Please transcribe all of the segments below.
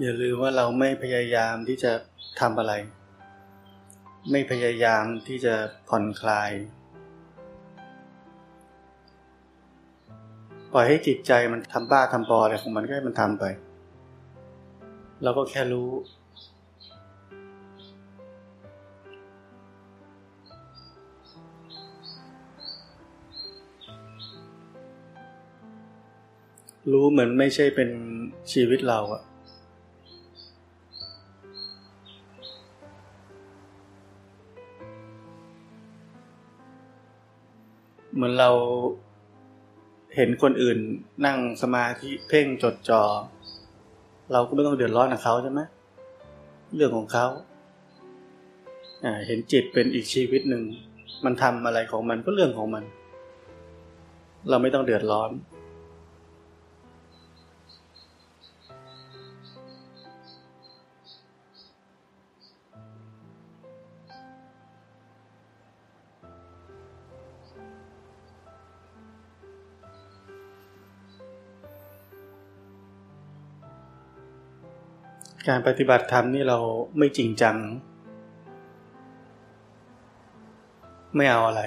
อย่าลืมว่าเราไม่พยายามที่จะทำอะไร ไม่พยายามที่จะผ่อนคลาย ปล่อยให้จิตใจมันทำบ้าทำบออะไรของมันก็ให้มันทำไปเราก็แค่รู้ รู้เหมือนไม่ใช่เป็นชีวิตเราอะ เหมือนเราเห็นคนอื่นนั่งสมาธิเพ่งจดจอ่อเราก็ไม่ต้องเดือดร้อนกับเขาใช่ไหมเรื่องของเขาเห็นจิตเป็นอีกชีวิตหนึ่ง มันทำอะไรของมันก็เรื่องของมัน เราไม่ต้องเดือดร้อน การปฏิบัติธรรมนี่เราไม่จริงจัง ไม่เอาอะไร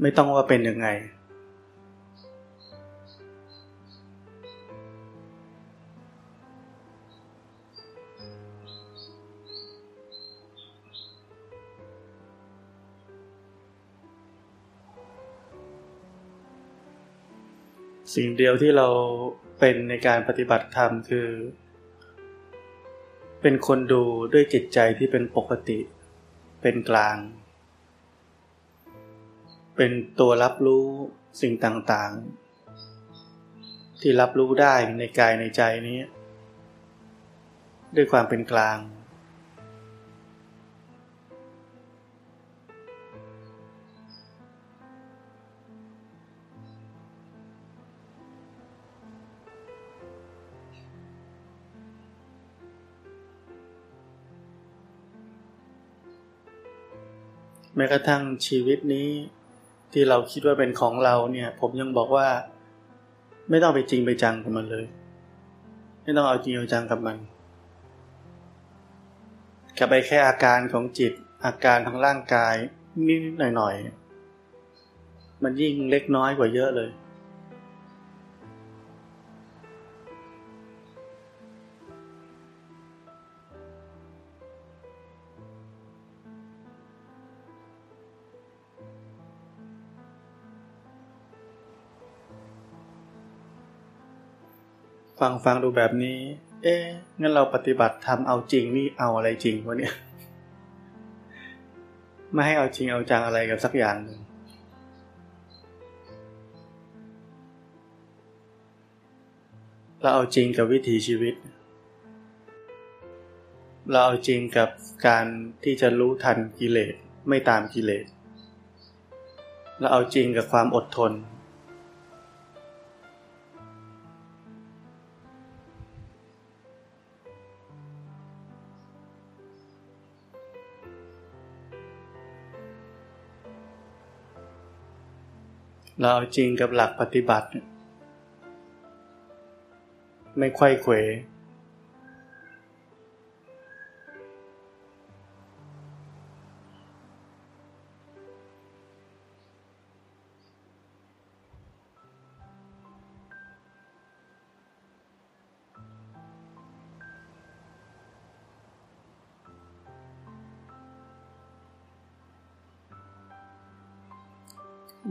ไม่ต้องว่าเป็นยังไง สิ่งเดียวที่เราเป็นในการปฏิบัติธรรมคือ เป็นคนดูด้วยจิตใจที่เป็นปกติ เป็นกลาง เป็นตัวรับรู้สิ่งต่างๆ ที่รับรู้ได้ในกายในใจนี้ ด้วยความเป็นกลาง แม้กระทั่งชีวิตนี้ที่เราคิดว่าเป็นของเราเนี่ย ผมยังบอกว่า ไม่ต้องไปจริงไปจังกับมันเลย ไม่ต้องเอาจริงเอาจังกับมันกับไปแค่อาการของจิต อาการทางร่างกายนิดหน่อยๆมันยิ่งเล็กน้อยกว่าเยอะเลย ฟังฟังดูแบบนี้ เอ๊ะงั้นเราปฏิบัติทำเอาจริงนี่เอาอะไรจริงวะเนี่ยไม่ให้เอาจริงเอาจังอะไรกับสักอย่างหนึ่งเราเอาจริงกับวิถีชีวิต เราเอาจริงกับการที่จะรู้ทันกิเลสไม่ตามกิเลส เราเอาจริงกับความอดทน เราเอาจริงกับหลักปฏิบัติ ไม่ค่อยเขว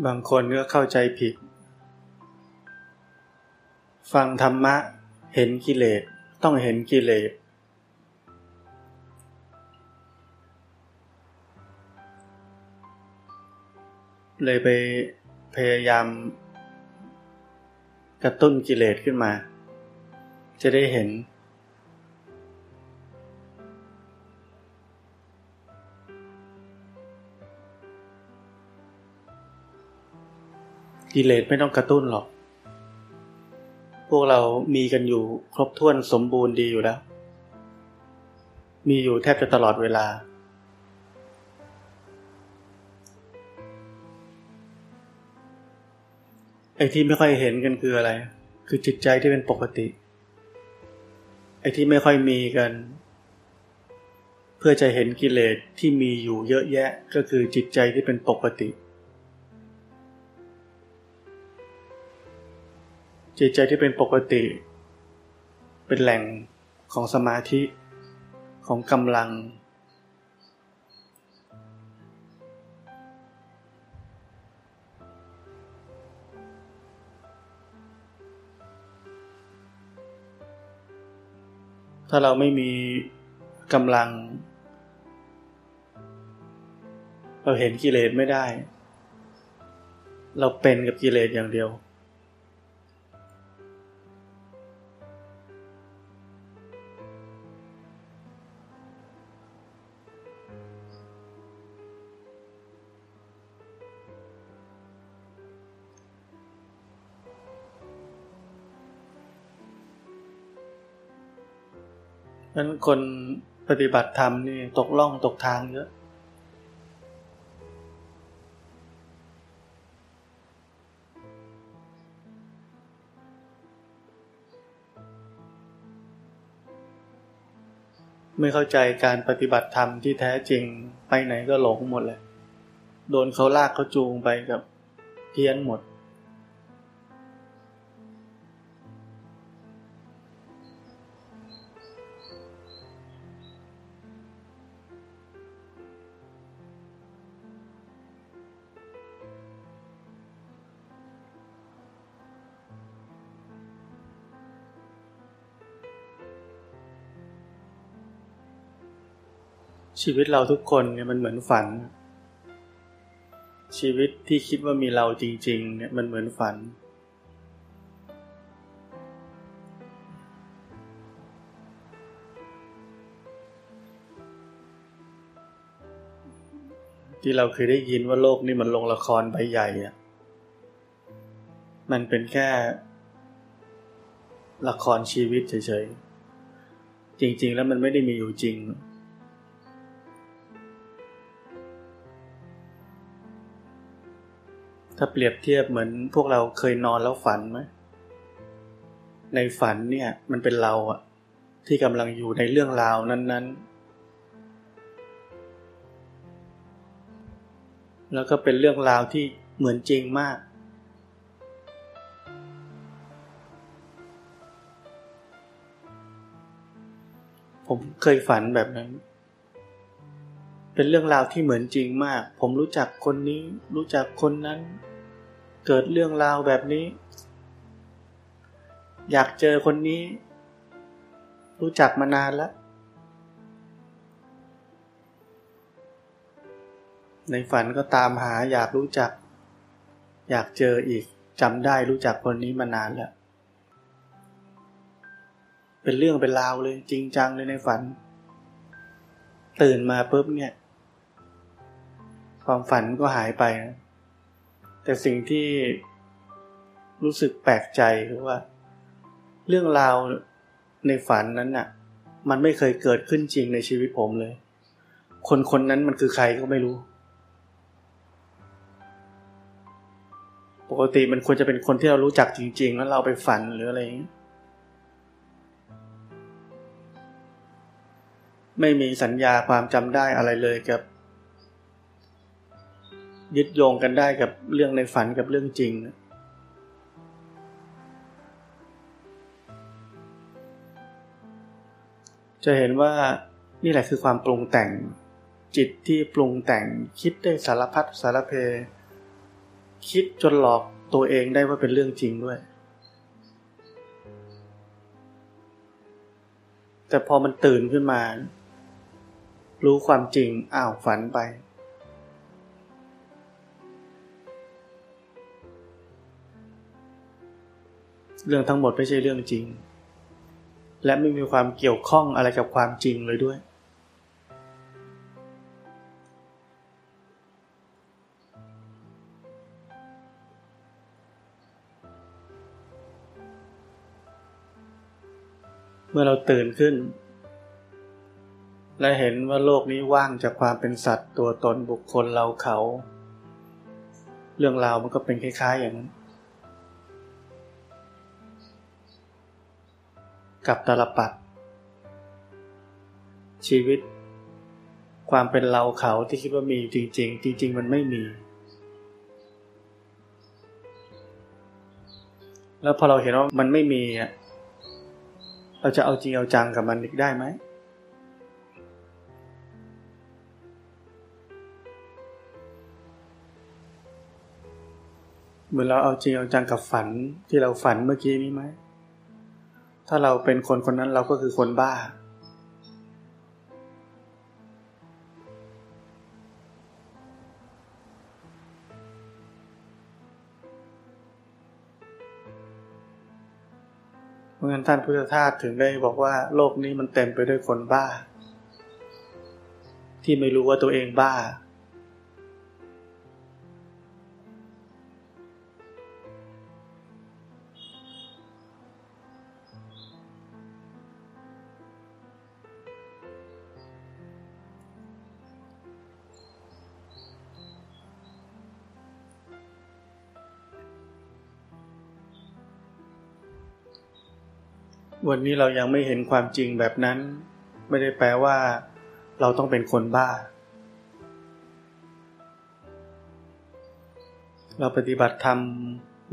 บางคนก็เข้าใจผิด ฟังธรรมะเห็นกิเลสต้องเห็นกิเลสเลยไปพยายามกระตุ้นกิเลสขึ้นมา จะได้เห็น กิเลสไม่ต้องกระตุ้นหรอก พวกเรามีกันอยู่ครบถ้วนสมบูรณ์ดีอยู่แล้ว มีอยู่แทบจะตลอดเวลา ไอ้ที่ไม่ค่อยเห็นกันคืออะไร คือจิตใจที่เป็นปกติ ไอ้ที่ไม่ค่อยมีกัน เพื่อจะเห็นกิเลสที่มีอยู่เยอะแยะก็คือจิตใจที่เป็นปกติ จิตใจที่เป็นปกติ เป็นแหล่งของสมาธิของกำลัง ถ้าเราไม่มีกำลัง เราเห็นกิเลสไม่ได้ เราเป็นกับกิเลสอย่างเดียว คนปฏิบัติธรรมนี่ตกล่องตกทางเยอะ ไม่เข้าใจการปฏิบัติธรรมที่แท้จริงไปไหนก็หลงหมดเลย โดนเขาลากเขาจูงไปกับเพี้ยนหมด ชีวิตเราทุกคนเนี่ยมันเหมือนฝัน ชีวิตที่คิดว่ามีเราจริง ๆ เนี่ยมันเหมือนฝัน ที่เราเคยได้ยินว่าโลกนี่มันลงละครใบใหญ่อะมันเป็นแค่ ละครชีวิตเฉยๆจริง ๆ แล้วมันไม่ได้มีอยู่จริง ถ้าเปรียบเทียบเหมือนพวกเราเคยนอนแล้วฝันไหมในฝันเนี่ยมันเป็นเราอะที่กำลังอยู่ในเรื่องราวนั้น ๆ แล้วก็เป็นเรื่องราวที่เหมือนจริงมาก ผมเคยฝันแบบนั้น เป็นเรื่องราวที่เหมือนจริงมาก ผมรู้จักคนนี้รู้จักคนนั้น เกิดเรื่องราวแบบนี้ อยากเจอคนนี้ รู้จักมานานแล้ว ในฝันก็ตามหาอยากรู้จัก อยากเจออีกจำได้รู้จักคนนี้มานานแล้ว เป็นเรื่องเป็นราวเลย จริงจังเลยในฝัน ตื่นมาปุ๊บเนี่ย ความฝันก็หายไปนะ แต่สิ่งที่รู้สึกแปลกใจคือว่า เรื่องราวในฝันนั้นน่ะ มันไม่เคยเกิดขึ้นจริงในชีวิตผมเลย คนคนนั้นมันคือใครก็ไม่รู้ ปกติมันควรจะเป็นคนที่เรารู้จักจริง ๆ แล้วเราไปฝันหรืออะไรอย่างนี้ไม่มีสัญญาความจำได้อะไรเลยกับ ยึดโยงกันได้กับเรื่องในฝันกับเรื่องจริงจะเห็นว่านี่แหละคือความปรุงแต่ง จิตที่ปรุงแต่งคิดได้สารพัดสารเพ คิดจนหลอกตัวเองได้ว่าเป็นเรื่องจริงด้วย แต่พอมันตื่นขึ้นมา รู้ความจริงอ้าวฝันไป เรื่องทั้งหมดไม่ใช่เรื่องจริง และไม่มีความเกี่ยวข้องอะไรกับความจริงเลยด้วย เมื่อเราตื่นขึ้น และเห็นว่าโลกนี้ว่างจากความเป็นสัตว์ตัวตนบุคคลเราเขา เรื่องราวมันก็เป็นคล้ายๆอย่างนั้น กับตลปัดชีวิต ความเป็นเราเขาที่คิดว่ามีจริง ๆ จริง ๆ มันไม่มี แล้วพอเราเห็นว่ามันไม่มีเราจะเอาจริงเอาจังกับมันอีกได้ไหมเหมือนเราเอาจริงเอาจังกับฝันที่เราฝันเมื่อกี้นี้ไหม ถ้าเราเป็นคนคนนั้นเราก็คือคนบ้าราะงั้นท่านพุทธทาสถึงได้บอกว่าโลกนี้มันเต็มไปด้วยคนบ้า ที่ไม่รู้ว่าตัวเองบ้า วันนี้เรายังไม่เห็นความจริงแบบนั้น ไม่ได้แปลว่า เราต้องเป็นคนบ้า เราปฏิบัติธรรม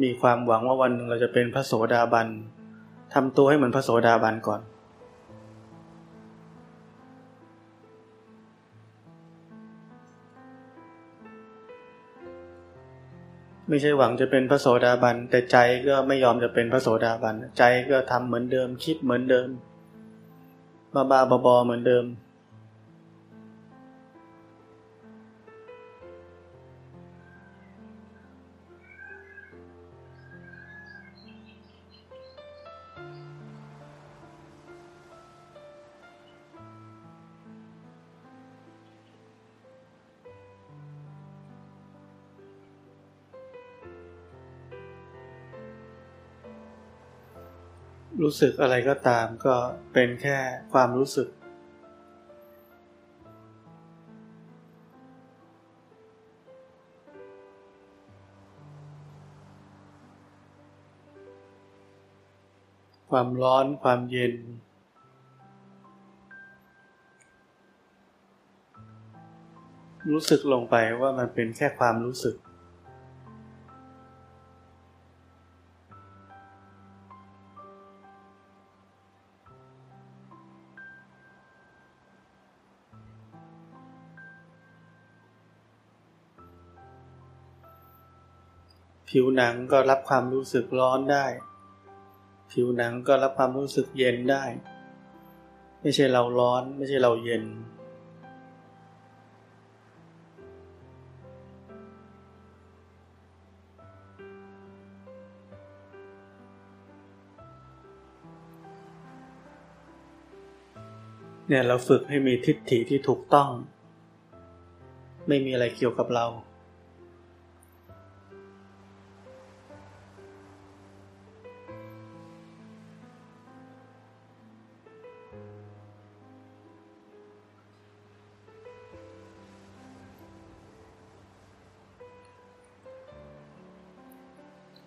มีความหวังว่าวันหนึ่งเราจะเป็นพระโสดาบันทำตัวให้เหมือนพระโสดาบันก่อน ไม่ใช่หวังจะเป็นพระโสดาบัน แต่ใจก็ไม่ยอมจะเป็นพระโสดาบัน ใจก็ทำเหมือนเดิมคิดเหมือนเดิมบ้าบ้าบอเหมือนเดิม รู้สึกอะไรก็ตามก็เป็นแค่ความรู้สึก ความร้อนความเย็น รู้สึกลงไปว่ามันเป็นแค่ความรู้สึก ผิวหนังก็รับความรู้สึกร้อนได้ ผิวหนังก็รับความรู้สึกเย็นได้ ไม่ใช่เราร้อนไม่ใช่เราเย็น เนี่ยเราฝึกให้มีทิฏฐิที่ถูกต้อง ไม่มีอะไรเกี่ยวกับเรา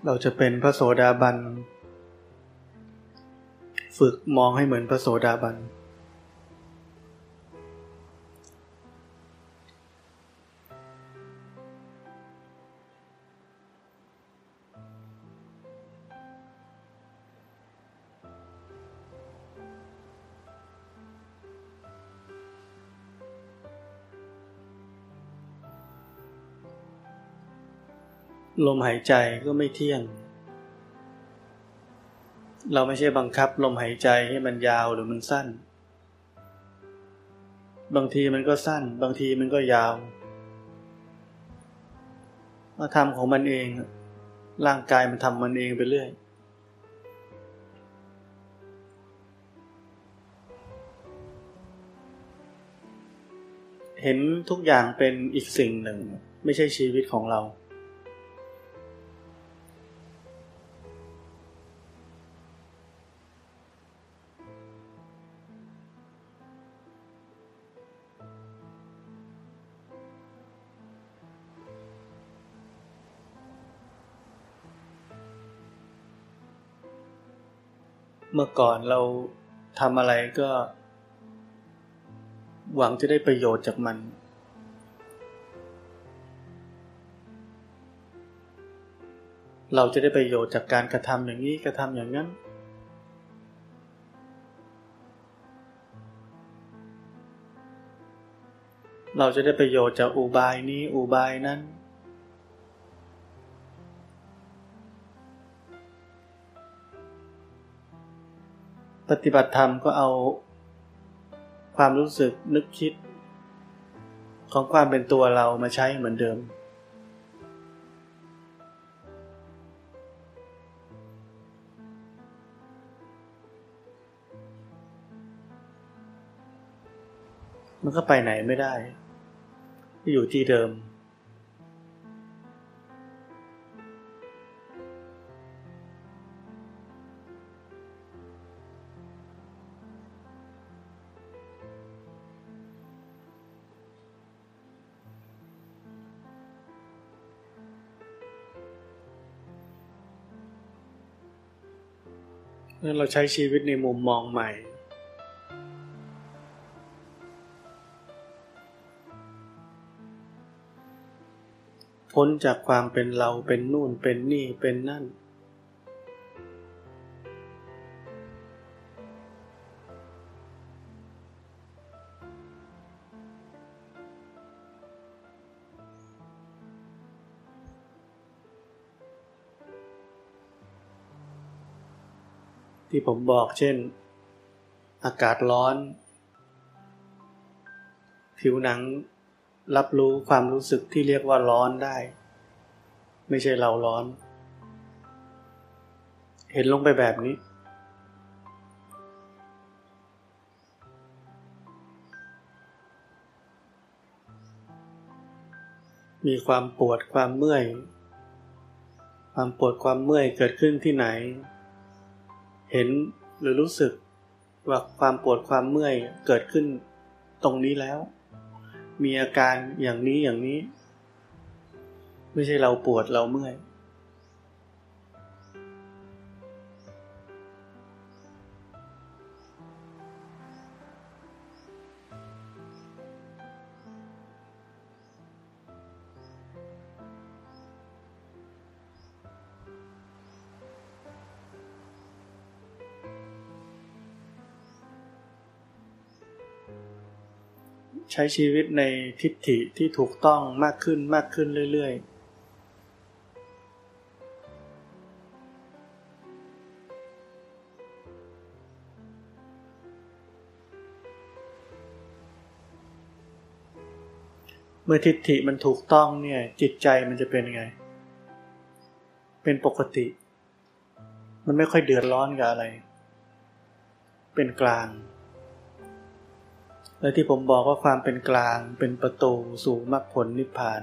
เราจะเป็นพระโสดาบัน ฝึกมองให้เหมือนพระโสดาบัน มหายใจก็ไม่เที่ยง เราไม่ใช่บังคับลมหายใจให้มันยาวหรือมันสั้น บางทีมันก็สั้น บางทีมันก็ยาวมาทำของมันเอง ร่างกายมันทำมันเองไปเรื่อย เห็นทุกอย่างเป็นอีกสิ่งหนึ่ง ไม่ใช่ชีวิตของเรา เมื่อก่อนเราทำอะไรก็ หวังจะได้ประโยชน์จากมัน เราจะได้ประโยชน์จากการกระทำอย่างนี้กระทำอย่างนั้น เราจะได้ประโยชน์จากอุบายนี้อุบายนั้น ปฏิบัติธรรมก็เอาความรู้สึกนึกคิด ของความเป็นตัวเรามาใช้เหมือนเดิม มันก็ไปไหนไม่ได้ อยู่ที่เดิม นั่นเราใช้ชีวิตในมุมมองใหม่ พ้นจากความเป็นเราเป็นนู่นเป็นนี่เป็นนั่น ที่ผมบอกเช่น อากาศร้อน ผิวหนังรับรู้ความรู้สึกที่เรียกว่าร้อนได้ ไม่ใช่เราร้อน เห็นลงไปแบบนี้ มีความปวดความเมื่อย ความปวดความเมื่อยเกิดขึ้นที่ไหน เห็นหรือรู้สึกว่าความปวดความเมื่อยเกิดขึ้นตรงนี้แล้ว มีอาการอย่างนี้อย่างนี้ ไม่ใช่เราปวดเราเมื่อย ใช้ชีวิตในทิฏฐิที่ถูกต้องมากขึ้นมากขึ้นเรื่อย ๆเมื่อทิฏฐิมันถูกต้องเนี่ย จิตใจมันจะเป็นยังไง เป็นปกติ มันไม่ค่อยเดือดร้อนกับอะไร เป็นกลาง และที่ผมบอกว่าความเป็นกลางเป็นประตูสู่มรรคผลนิพพาน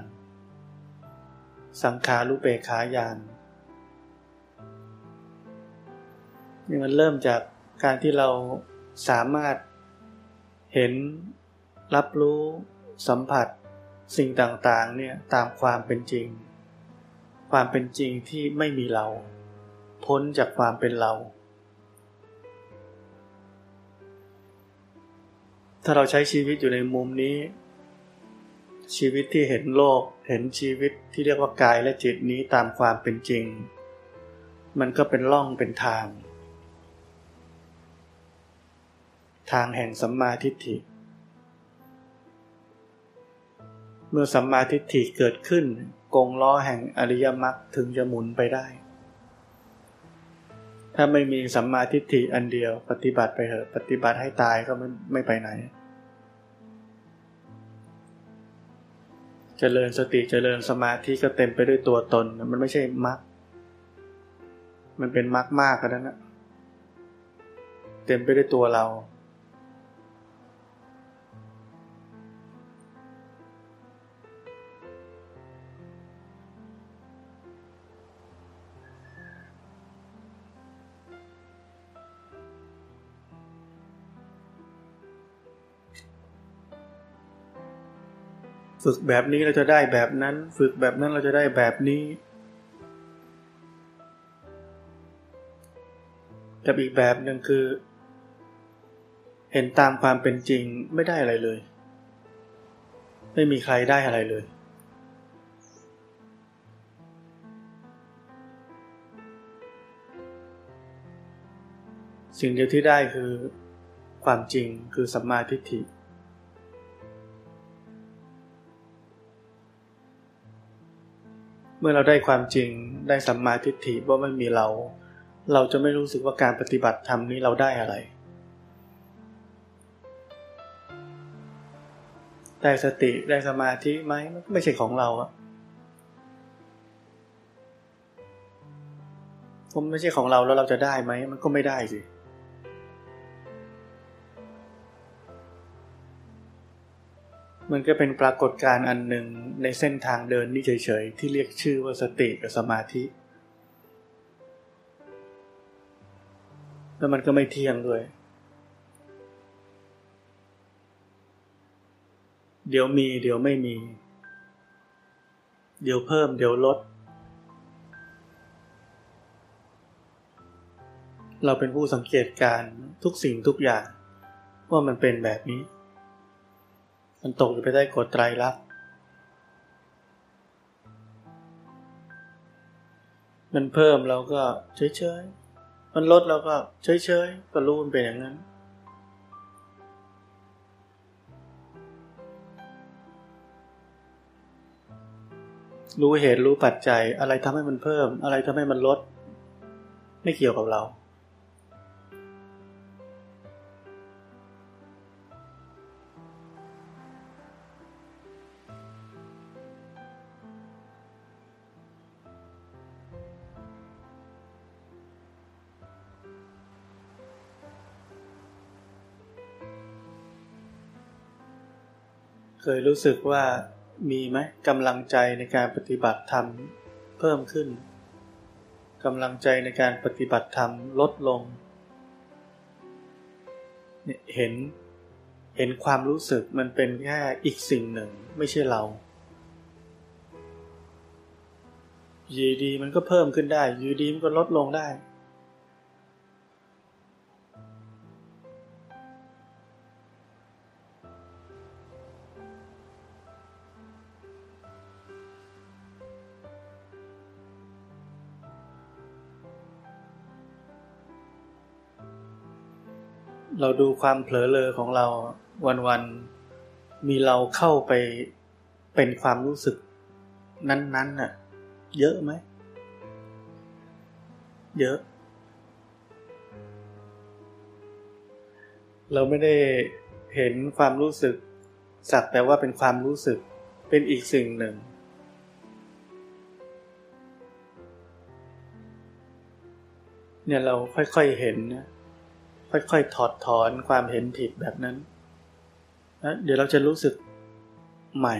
สังขารุเปขายานนี่มันเริ่มจากการที่เราสามารถเห็นรับรู้สัมผัสสิ่งต่างๆเนี่ยตามความเป็นจริง ความเป็นจริงที่ไม่มีเรา พ้นจากความเป็นเรา ถ้าเราใช้ชีวิตอยู่ในมุมนี้ ชีวิตที่เห็นโลก เห็นชีวิตที่เรียกว่ากายและจิตนี้ตามความเป็นจริง มันก็เป็นล่องเป็นทาง ทางแห่งสัมมาทิฏฐิ เมื่อสัมมาทิฏฐิเกิดขึ้นกงล้อแห่งอริยมรรคถึงจะหมุนไปได้ ถ้าไม่มีสัมมาทิฏฐิอันเดียวปฏิบัติไปเถอะ ปฏิบัติให้ตายก็ไม่ไม่ไปไหน เจริญสติเจริญสมาธิก็เต็มไปด้วยตัวตน มันไม่ใช่มรรคมันเป็นมรรคมากกันนะเต็มไปด้วยตัวเรา ฝึกแบบนี้เราจะได้แบบนั้น ฝึกแบบนั้นเราจะได้แบบนี้ กับอีกแบบหนึ่งคือ เห็นตามความเป็นจริงไม่ได้อะไรเลย ไม่มีใครได้อะไรเลย สิ่งเดียวที่ได้คือความจริงคือสัมมาทิฏฐิ เมื่อเราได้ความจริงได้สัมมาทิฏฐิว่าไม่มีเรา เราจะไม่รู้สึกว่าการปฏิบัติธรรมนี้เราได้อะไร ได้สติได้สมาธิไหมไม่ใช่ของเราอะผมไม่ใช่ของเราแล้วเราจะได้ไหมมันก็ไม่ได้สิ มันก็เป็นปรากฏการณ์อันหนึ่งในเส้นทางเดินนี่เฉยๆ ที่เรียกชื่อว่าสติกับสมาธิ แล้วมันก็ไม่เที่ยงด้วย เดี๋ยวมี เดี๋ยวไม่มี เดี๋ยวเพิ่ม เดี๋ยวลด เราเป็นผู้สังเกตการทุกสิ่งทุกอย่าง ว่ามันเป็นแบบนี้ มันตกอยู่ไปได้กฎไตรลักษณ์มันเพิ่มเราก็เฉยๆ มันลดเราก็เฉยๆ ก็รู้มันเป็นอย่างนั้น รู้เหตุรู้ปัจจัยอะไรทำให้มันเพิ่ม อะไรทำให้มันลด ไม่เกี่ยวกับเรา เคยรู้สึกว่ามีไหมกำลังใจในการปฏิบัติธรรมเพิ่มขึ้นกำลังใจในการปฏิบัติธรรมลดลงเนี่ยเห็นเห็นความรู้สึกมันเป็นแค่อีกสิ่งหนึ่งไม่ใช่เรายีดีมันก็เพิ่มขึ้นได้ยูดีมันก็ลดลงได้ เราดูความเผลอเลอของเราวันๆมีเราเข้าไปเป็นความรู้สึกนั้นๆน่ะ เยอะไหม เยอะ เราไม่ได้เห็นความรู้สึกสักแต่ว่าเป็นความรู้สึกเป็นอีกสิ่งหนึ่ง เนี่ยเราค่อยๆเห็นนะ ค่อยๆถอดถอนความเห็นผิดแบบนั้นนะเดี๋ยวเราจะรู้สึกใหม่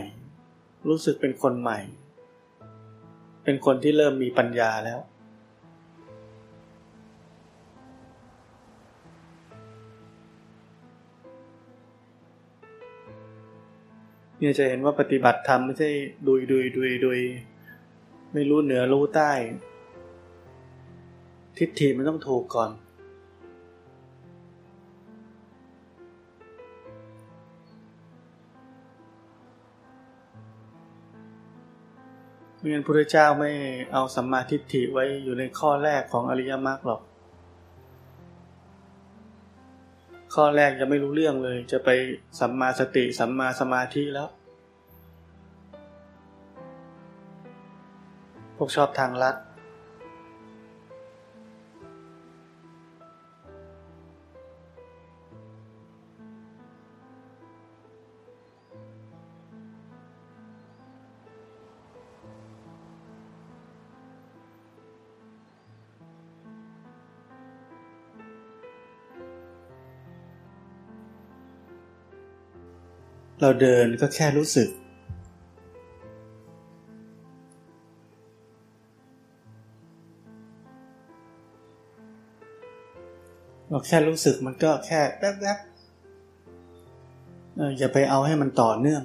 รู้สึกเป็นคนใหม่ เป็นคนที่เริ่มมีปัญญาแล้ว เนี่ยจะเห็นว่าปฏิบัติธรรมไม่ใช่ดุยดุยดุยดุยไม่รู้เหนือรู้ใต้ ทิฏฐิมันต้องถูกก่อน เมื่อพระพุทธเจ้าไม่เอาสัมมาทิฏฐิไว้อยู่ในข้อแรกของอริยมรรคหรอก ข้อแรกยังไม่รู้เรื่องเลย จะไปสัมมาสติสัมมาสมาธิแล้ว พวกชอบทางลัด เราเดินก็แค่รู้สึก เราแค่รู้สึกมันก็แค่แป๊บๆอย่าไปเอาให้มันต่อเนื่อง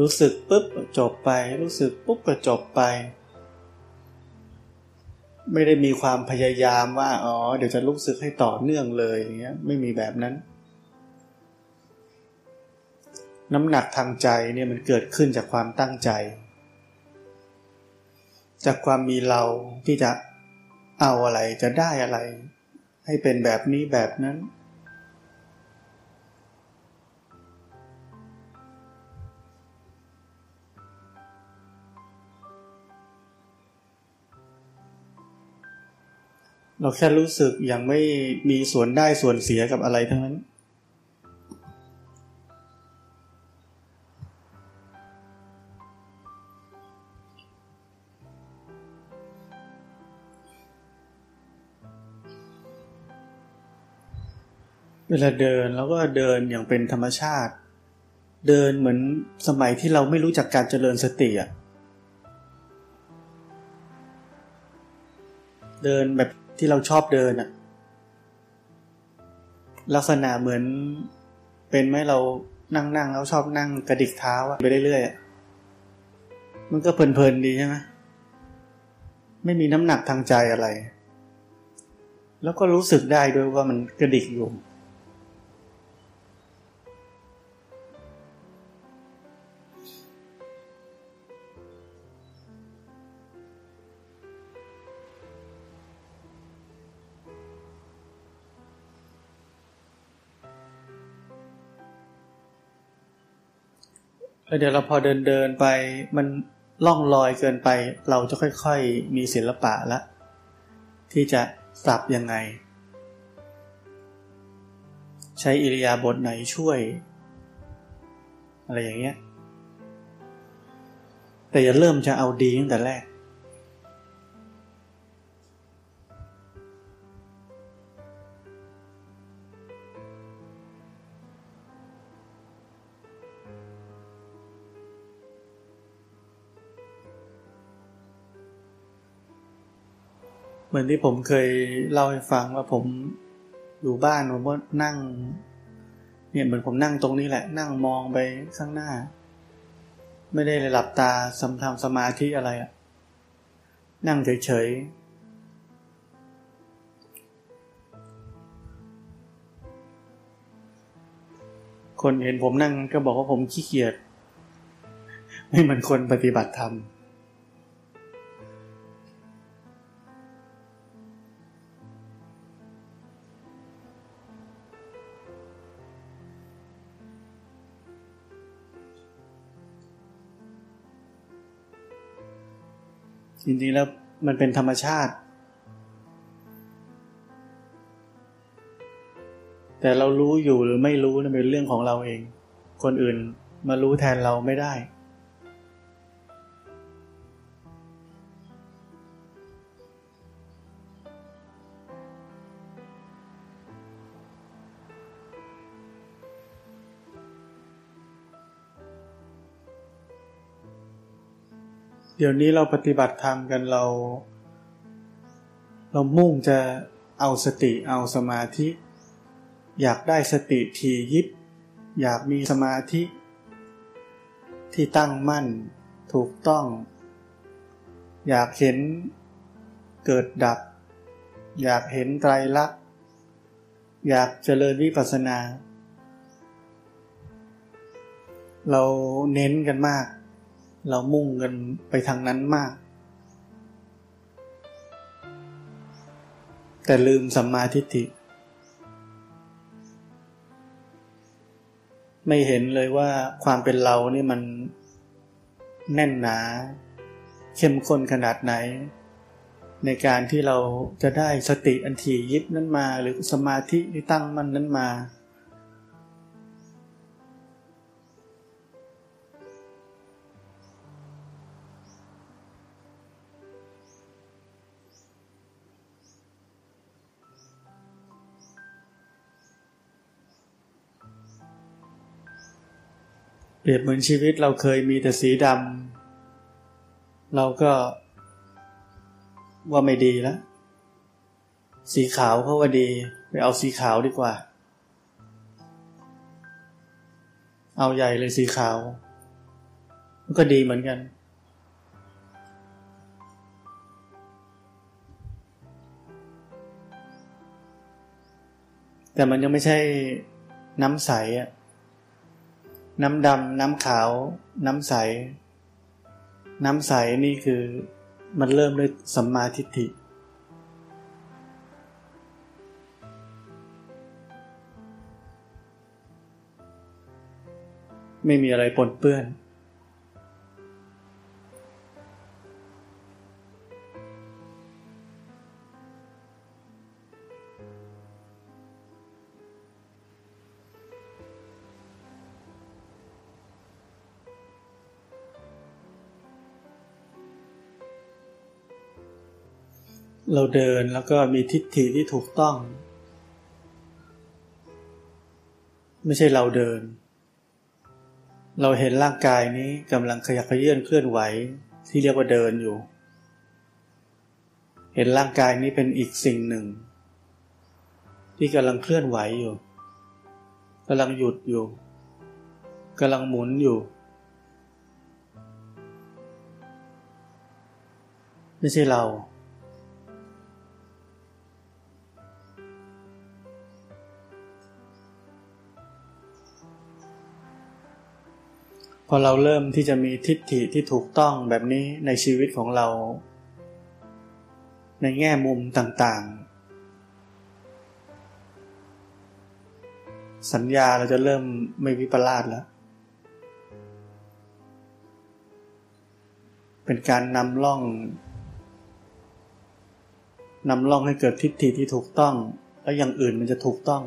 รู้สึกปุ๊บจบไป รู้สึกปุ๊บก็จบไป ไม่ได้มีความพยายามว่าอ๋อเดี๋ยวจะรู้สึกให้ต่อเนื่องเลยอย่างเงี้ยไม่มีแบบนั้น น้ำหนักทางใจเนี่ยมันเกิดขึ้นจากความตั้งใจ จากความมีเราที่จะเอาอะไรจะได้อะไร ให้เป็นแบบนี้แบบนั้น เราแค่รู้สึกยังไม่มีส่วนได้ส่วนเสียกับอะไรทั้งนั้น เวลาเดินเราก็เดินอย่างเป็นธรรมชาติ เดินเหมือนสมัยที่เราไม่รู้จักการเจริญสติอะเดินแบบ ที่เราชอบเดินอะลักษณะเหมือน เป็นไหมเรานั่งนั่งแล้วชอบนั่งกระดิกเท้าไปเรื่อยๆมันก็เพลินๆดีใช่ไหมไม่มีน้ำหนักทางใจอะไร แล้วก็รู้สึกได้ด้วยว่ามันกระดิกอยู่ เดี๋ยวเราพอเดินเดินไปมันล่องลอยเกินไป เราจะค่อยๆมีศิลปะละ ที่จะสับยังไง ใช้อิริยาบถไหนช่วย อะไรอย่างเงี้ยแต่อย่าเริ่มจะเอาดีตั้งแต่แรก มือนที่ผมเคยเล่าให้ฟังว่าผมอยู่บ้านผมก็นั่ง เนี่ยเหมือนผมนั่งตรงนี้แหละ นั่งมองไปข้างหน้า ไม่ได้เลยหลับตาสำทำสมาธิอะไรอะนั่งเฉยๆคนเห็นผมนั่งก็บอกว่าผมขี้เกียจไม่เหมือนคนปฏิบัติธรรม จริงๆแล้วมันเป็นธรรมชาติ แต่เรารู้อยู่หรือไม่รู้นั่นเป็นเรื่องของเราเอง คนอื่นมารู้แทนเราไม่ได้ ดี๋ยวนี้เราปฏิบัติธรรมกันเรา เรามุ่งจะเอาสติเอาสมาธิ อยากได้สติทียิบ อยากมีสมาธิ ที่ตั้งมั่นถูกต้อง อยากเห็นเกิดดับ อยากเห็นไตรลักษณ์อยากเจริญวิปัสสนา เราเน้นกันมาก เรามุ่งกันไปทางนั้นมาก แต่ลืมสัมมาทิฏฐิ ไม่เห็นเลยว่าความเป็นเรานี่มันแน่นหนา เข้มข้นขนาดไหน ในการที่เราจะได้สติอันถี่ยิบนั้นมา หรือสมาธิที่ตั้งมั่นนั้นมา เปรียบเหมือนชีวิตเราเคยมีแต่สีดำเราก็ว่าไม่ดีแล้ว สีขาวเขาว่าดี ไปเอาสีขาวดีกว่า เอาใหญ่เลยสีขาว มันก็ดีเหมือนกัน แต่มันยังไม่ใช่น้ำใสอะ่ะ น้ำดำน้ำขาว น้ำใส น้ำใสนี่คือมันเริ่มด้วยสัมมาทิฏฐิ ไม่มีอะไรปนเปื้อน เราเดินแล้วก็มีทิฏฐิที่ถูกต้อง ไม่ใช่เราเดิน เราเห็นร่างกายนี้กำลังขยับเขยื่อนเคลื่อนไหวที่เรียกว่าเดินอยู่ เห็นร่างกายนี้เป็นอีกสิ่งหนึ่ง ที่กำลังเคลื่อนไหวอยู่กำลังหยุดอยู่กำลังหมุนอยู่ ไม่ใช่เรา พอเราเริ่มที่จะมีทิฏฐิที่ถูกต้องแบบนี้ในชีวิตของเรา ในแง่มุมต่างๆ สัญญาเราจะเริ่มไม่วิปลาสแล้ว เป็นการนำล่องนำล่องให้เกิดทิฏฐิที่ถูกต้อง แล้วอย่างอื่นมันจะถูกต้อง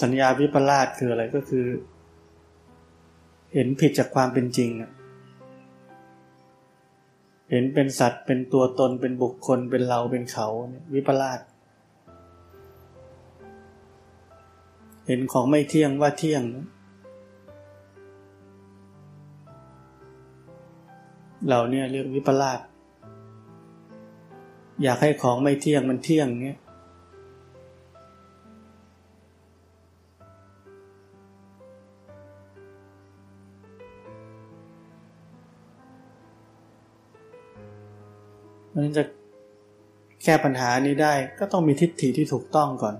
สัญญาวิปลาสคืออะไรก็คือ เห็นผิดจากความเป็นจริงเห็นเป็นสัตว์เป็นตัวตนเป็นบุคคลเป็นเราเป็นเขาวิปลาสเห็นของไม่เที่ยงว่าเที่ยงเราเนี่ยเรียกวิปลาสอยากให้ของไม่เที่ยงมันเที่ยงเนี้ย มันจะแก้ปัญหานี้ได้ก็ต้องมีทิฏฐิที่ถูกต้องก่อน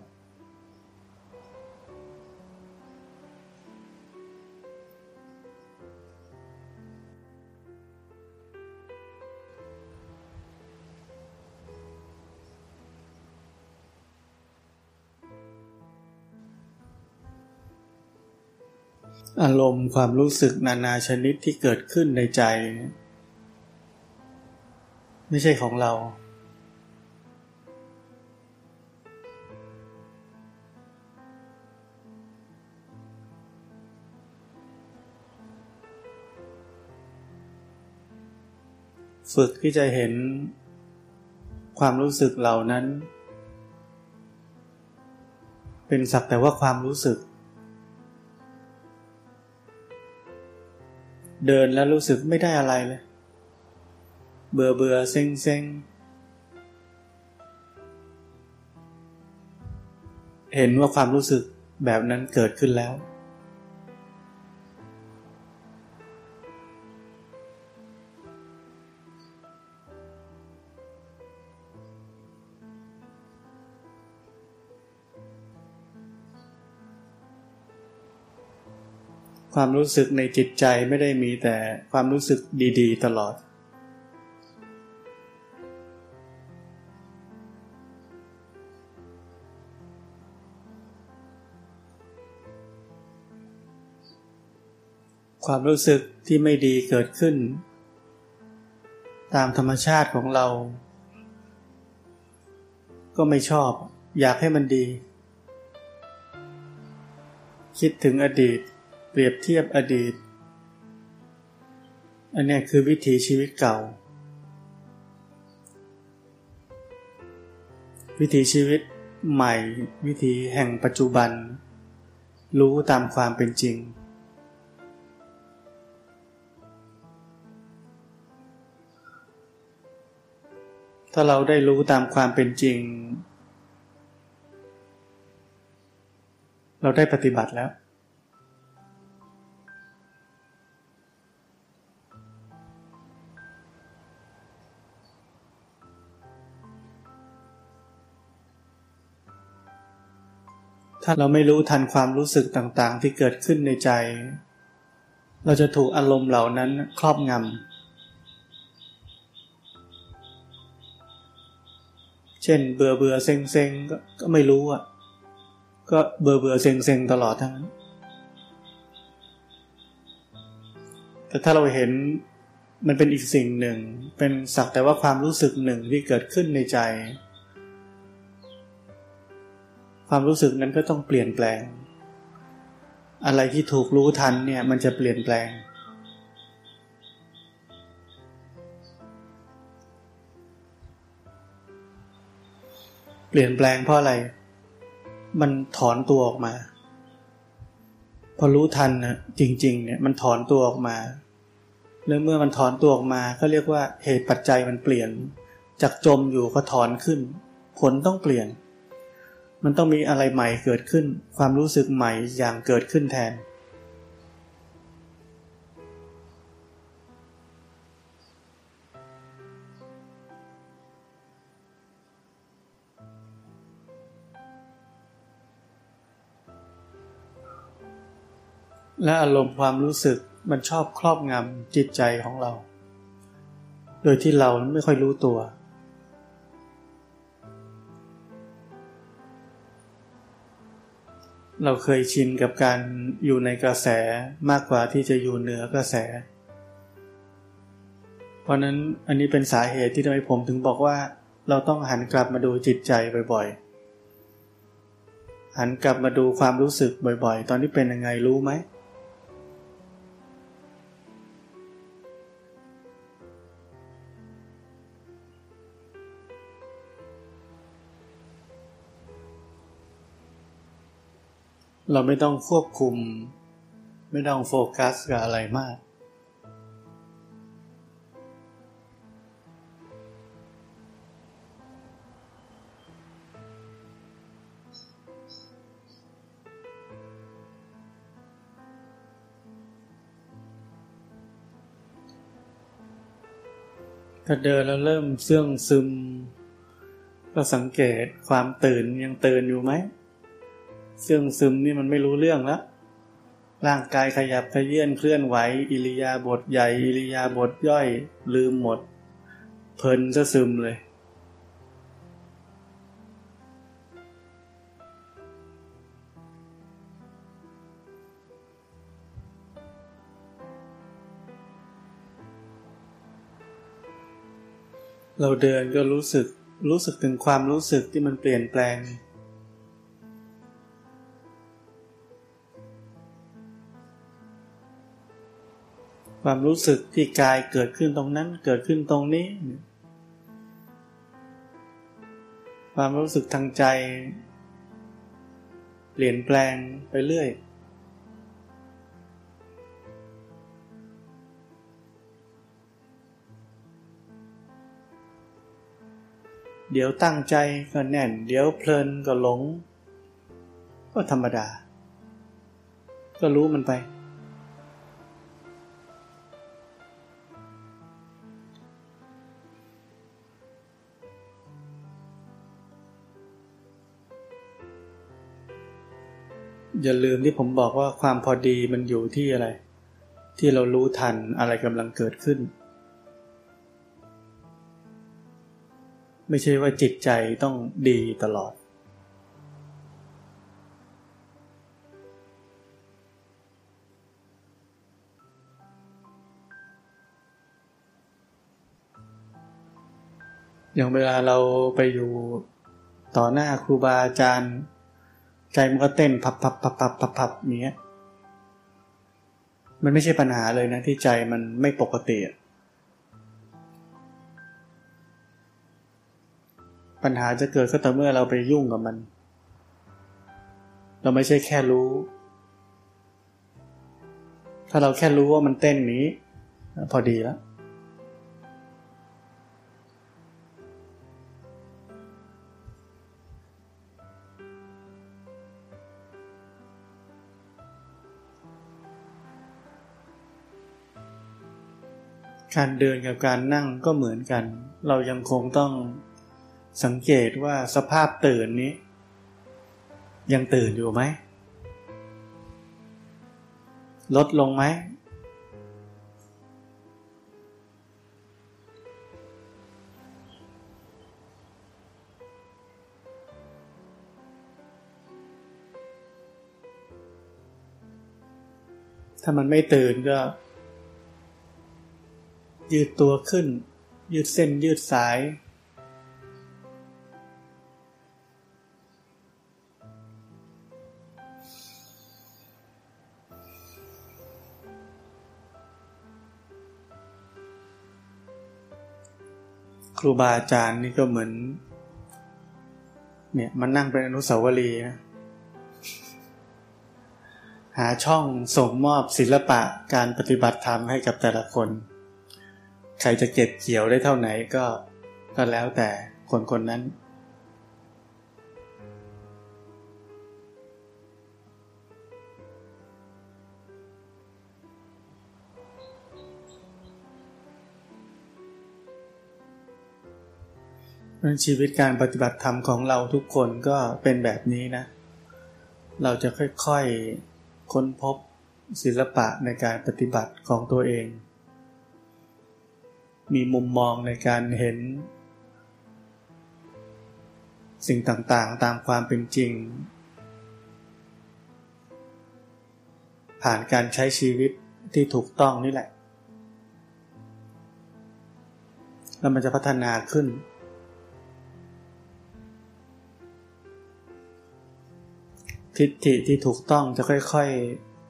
อารมณ์ความรู้สึกนานาชนิดที่เกิดขึ้นในใจ ไม่ใช่ของเรา ฝึกที่จะเห็นความรู้สึกเหล่านั้น เป็นสักแต่ว่าความรู้สึก เดินแล้วรู้สึกไม่ได้อะไรเลย เบื่อเบื่อเซ็งเซ็งเห็นว่าความรู้สึกแบบนั้นเกิดขึ้นแล้ว ความรู้สึกในจิตใจไม่ได้มีแต่ความรู้สึกดี ๆ ตลอด ความรู้สึกที่ไม่ดีเกิดขึ้น ตามธรรมชาติของเรา ก็ไม่ชอบ อยากให้มันดี คิดถึงอดีต เปรียบเทียบอดีต อันนี้คือวิถีชีวิตเก่า วิถีชีวิตใหม่ วิถีแห่งปัจจุบัน รู้ตามความเป็นจริง ถ้าเราได้รู้ตามความเป็นจริง เราได้ปฏิบัติแล้ว ถ้าเราไม่รู้ทันความรู้สึกต่างๆ ที่เกิดขึ้นในใจ เราจะถูกอารมณ์เหล่านั้นครอบงำ เช่น เบื่อเบื่อเซ็งเซ็งก็ไม่รู้อะ ก็เบื่อเบื่อเซ็งเซ็งตลอดทั้งนั้นแต่ถ้าเราเห็นมันเป็นอีกสิ่งหนึ่ง เป็นสักแต่ว่าความรู้สึกหนึ่งที่เกิดขึ้นในใจ ความรู้สึกนั้นก็ต้องเปลี่ยนแปลง อะไรที่ถูกรู้ทันเนี่ยมันจะเปลี่ยนแปลง เปลี่ยนแปลงเพราะอะไร มันถอนตัวออกมา พอรู้ทันนะจริง ๆ เนี่ยมันถอนตัวออกมาแล้วเมื่อมันถอนตัวออกมาก็เรียกว่าเหตุปัจจัยมันเปลี่ยน จากจมอยู่ก็ถอนขึ้น ผลต้องเปลี่ยน มันต้องมีอะไรใหม่เกิดขึ้น ความรู้สึกใหม่อย่างเกิดขึ้นแทน และอารมณ์ความรู้สึกมันชอบครอบงำจิตใจของเรา โดยที่เราไม่ค่อยรู้ตัว เราเคยชินกับการอยู่ในกระแสมากกว่าที่จะอยู่เหนือกระแส เพราะนั้นอันนี้เป็นสาเหตุที่ทำให้ผมถึงบอกว่า เราต้องหันกลับมาดูจิตใจบ่อยๆ หันกลับมาดูความรู้สึกบ่อยๆ ตอนนี้เป็นยังไงรู้ไหม เราไม่ต้องควบคุม ไม่ต้องโฟกัสกับอะไรมาก ถ้าเดินแล้วเริ่มเสื่องซึม ก็สังเกตความตื่นยังตื่นอยู่ไหม เสื่องซึมนี่มันไม่รู้เรื่องแล้วร่างกายขยับขยื่นเคลื่อนไหว อิริยาบถใหญ่ อิริยาบถย่อย ลืมหมด เพลินจะซึมเลย เราเดินก็รู้สึกรู้สึกถึงความรู้สึกที่มันเปลี่ยนแปลง ความรู้สึกที่กายเกิดขึ้นตรงนั้นเกิดขึ้นตรงนี้ ความรู้สึกทางใจ เปลี่ยนแปลงไปเรื่อย เดี๋ยวตั้งใจก็แน่น เดี๋ยวเพลินก็หลง ก็ธรรมดา ก็รู้มันไป อย่าลืมที่ผมบอกว่าความพอดีมันอยู่ที่อะไร ที่เรารู้ทันอะไรกำลังเกิดขึ้น ไม่ใช่ว่าจิตใจต้องดีตลอด อย่างเวลาเราไปอยู่ต่อหน้าครูบาอาจารย์ ใจมันก็เต้นพับพับพับพับพับพับเนี้ยมันไม่ใช่ปัญหาเลยนะที่ใจมันไม่ปกติปัญหาจะเกิดก็ต่อเมื่อเราไปยุ่งกับมัน เราไม่ใช่แค่รู้ ถ้าเราแค่รู้ว่ามันเต้นนี้ พอดีแล้ว การเดินกับการนั่งก็เหมือนกัน เรายังคงต้องสังเกตว่าสภาพตื่นนี้ ยังตื่นอยู่ไหม ลดลงไหม ถ้ามันไม่ตื่นก็ ยืดตัวขึ้น ยืดเส้นยืดสาย ครูบาอาจารย์นี่ก็เหมือน เนี่ยมันนั่งเป็นอนุสาวรีย์นะหาช่องส่งมอบศิลปะการปฏิบัติธรรมให้กับแต่ละคน ใครจะเก็บเกี่ยวได้เท่าไหนก็ก็แล้วแต่คนคนนั้น ชีวิตการปฏิบัติธรรมของเราทุกคนก็เป็นแบบนี้นะ เราจะค่อยๆค้นพบศิลปะในการปฏิบัติของตัวเอง มีมุมมองในการเห็น สิ่งต่างๆตามความเป็นจริง ผ่านการใช้ชีวิตที่ถูกต้องนี่แหละ แล้วมันจะพัฒนาขึ้น ทิฏฐิที่ถูกต้องจะค่อย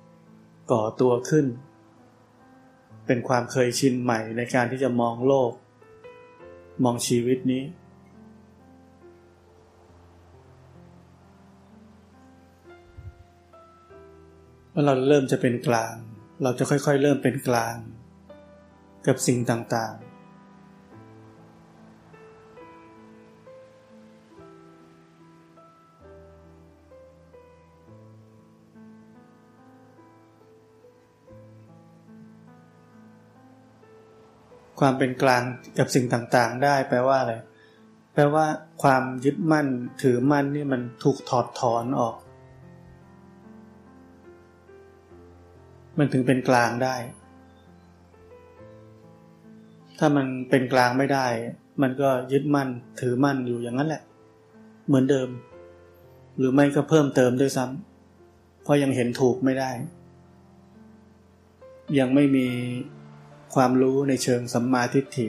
ๆ ก่อตัวขึ้น เป็นความเคยชินใหม่ในการที่จะมองโลก มองชีวิตนี้ เมื่อเราเริ่มจะเป็นกลาง เราจะค่อยๆ เริ่มเป็นกลาง กับสิ่งต่างๆ ความเป็นกลางกับสิ่งต่างๆ ได้แปลว่าอะไรแปลว่าความยึดมั่นถือมั่นนี่มันถูกถอดถอนออก มันถึงเป็นกลางได้ ถ้ามันเป็นกลางไม่ได้ มันก็ยึดมั่นถือมั่นอยู่อย่างนั้นแหละ เหมือนเดิม หรือไม่ก็เพิ่มเติมด้วยซ้ำเพราะยังเห็นถูกไม่ได้ ยังไม่มี ความรู้ในเชิงสัมมาทิฏฐิ